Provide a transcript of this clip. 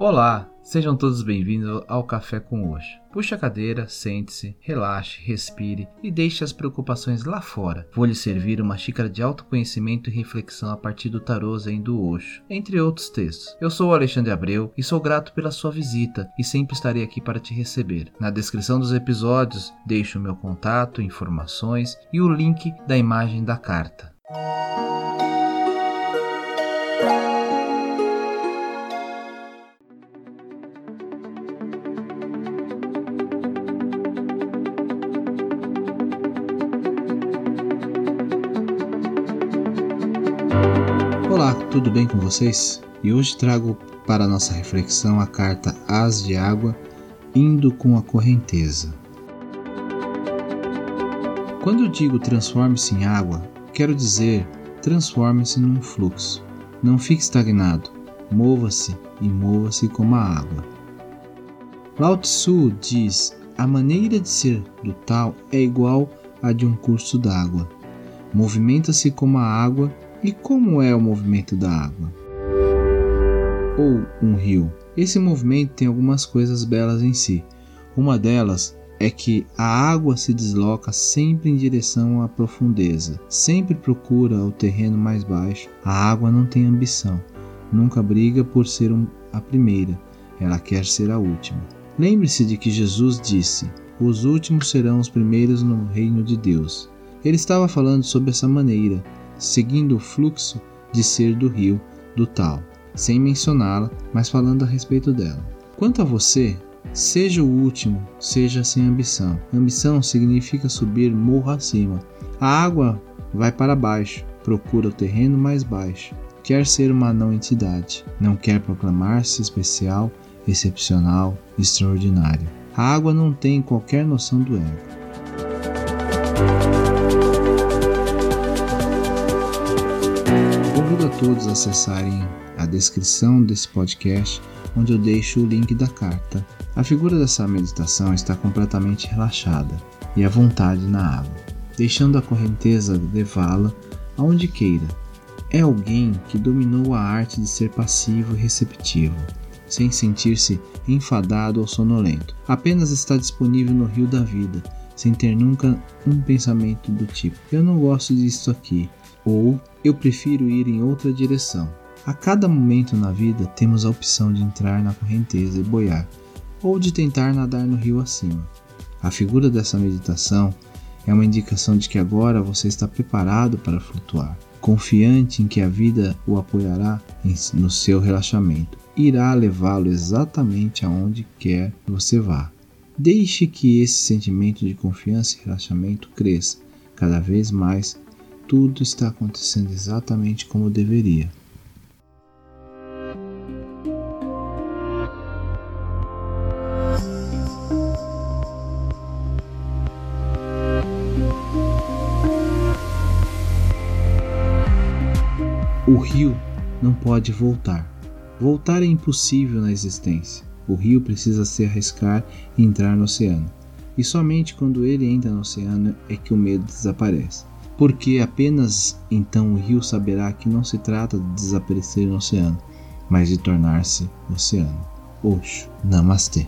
Olá, sejam todos bem-vindos ao Café com Hoje. Puxe a cadeira, sente-se, relaxe, respire e deixe as preocupações lá fora. Vou lhe servir uma xícara de autoconhecimento e reflexão a partir do tarô Zen do Osho, entre outros textos. Eu sou o Alexandre Abreu e sou grato pela sua visita e sempre estarei aqui para te receber. Na descrição dos episódios deixo o meu contato, informações e o link da imagem da carta. Olá, tudo bem com vocês? E hoje trago para nossa reflexão a carta As de Água, indo com a correnteza. Quando eu digo transforme-se em água, quero dizer transforme-se num fluxo. Não fique estagnado, mova-se e mova-se como a água. Lao Tzu diz: a maneira de ser do tal é igual à de um curso d'água. Movimenta-se como a água e como é o movimento da água? Ou um rio? Esse movimento tem algumas coisas belas em si. Uma delas é que a água se desloca sempre em direção à profundeza, sempre procura o terreno mais baixo. A água não tem ambição, nunca briga por ser a primeira, ela quer ser a última. Lembre-se de que Jesus disse: Os últimos serão os primeiros no reino de Deus. Ele estava falando sobre essa maneira, seguindo o fluxo de ser do rio do tal, sem mencioná-la, mas falando a respeito dela. Quanto a você, seja o último, seja sem ambição. Ambição significa subir morro acima. A água vai para baixo, procura o terreno mais baixo. Quer ser uma não entidade, não quer proclamar-se especial, excepcional, extraordinário. A água não tem qualquer noção do ego. Convido a todos a acessarem a descrição desse podcast, onde eu deixo o link da carta. A figura dessa meditação está completamente relaxada e à vontade na água, deixando a correnteza levá-la aonde queira. É alguém que dominou a arte de ser passivo e receptivo, sem sentir-se enfadado ou sonolento. Apenas está disponível no rio da vida, sem ter nunca um pensamento do tipo: eu não gosto disso aqui, ou eu prefiro ir em outra direção. A cada momento na vida temos a opção de entrar na correnteza e boiar, ou de tentar nadar no rio acima. A figura dessa meditação é uma indicação de que agora você está preparado para flutuar, confiante em que a vida o apoiará no seu relaxamento, irá levá-lo exatamente aonde quer que você vá. Deixe que esse sentimento de confiança e relaxamento cresça cada vez mais tudo está acontecendo exatamente como deveria. O rio não pode voltar. Voltar é impossível na existência. O rio precisa se arriscar e entrar no oceano. E somente quando ele entra no oceano é que o medo desaparece porque apenas então o rio saberá que não se trata de desaparecer no oceano, mas de tornar-se oceano. Osho, Namastê.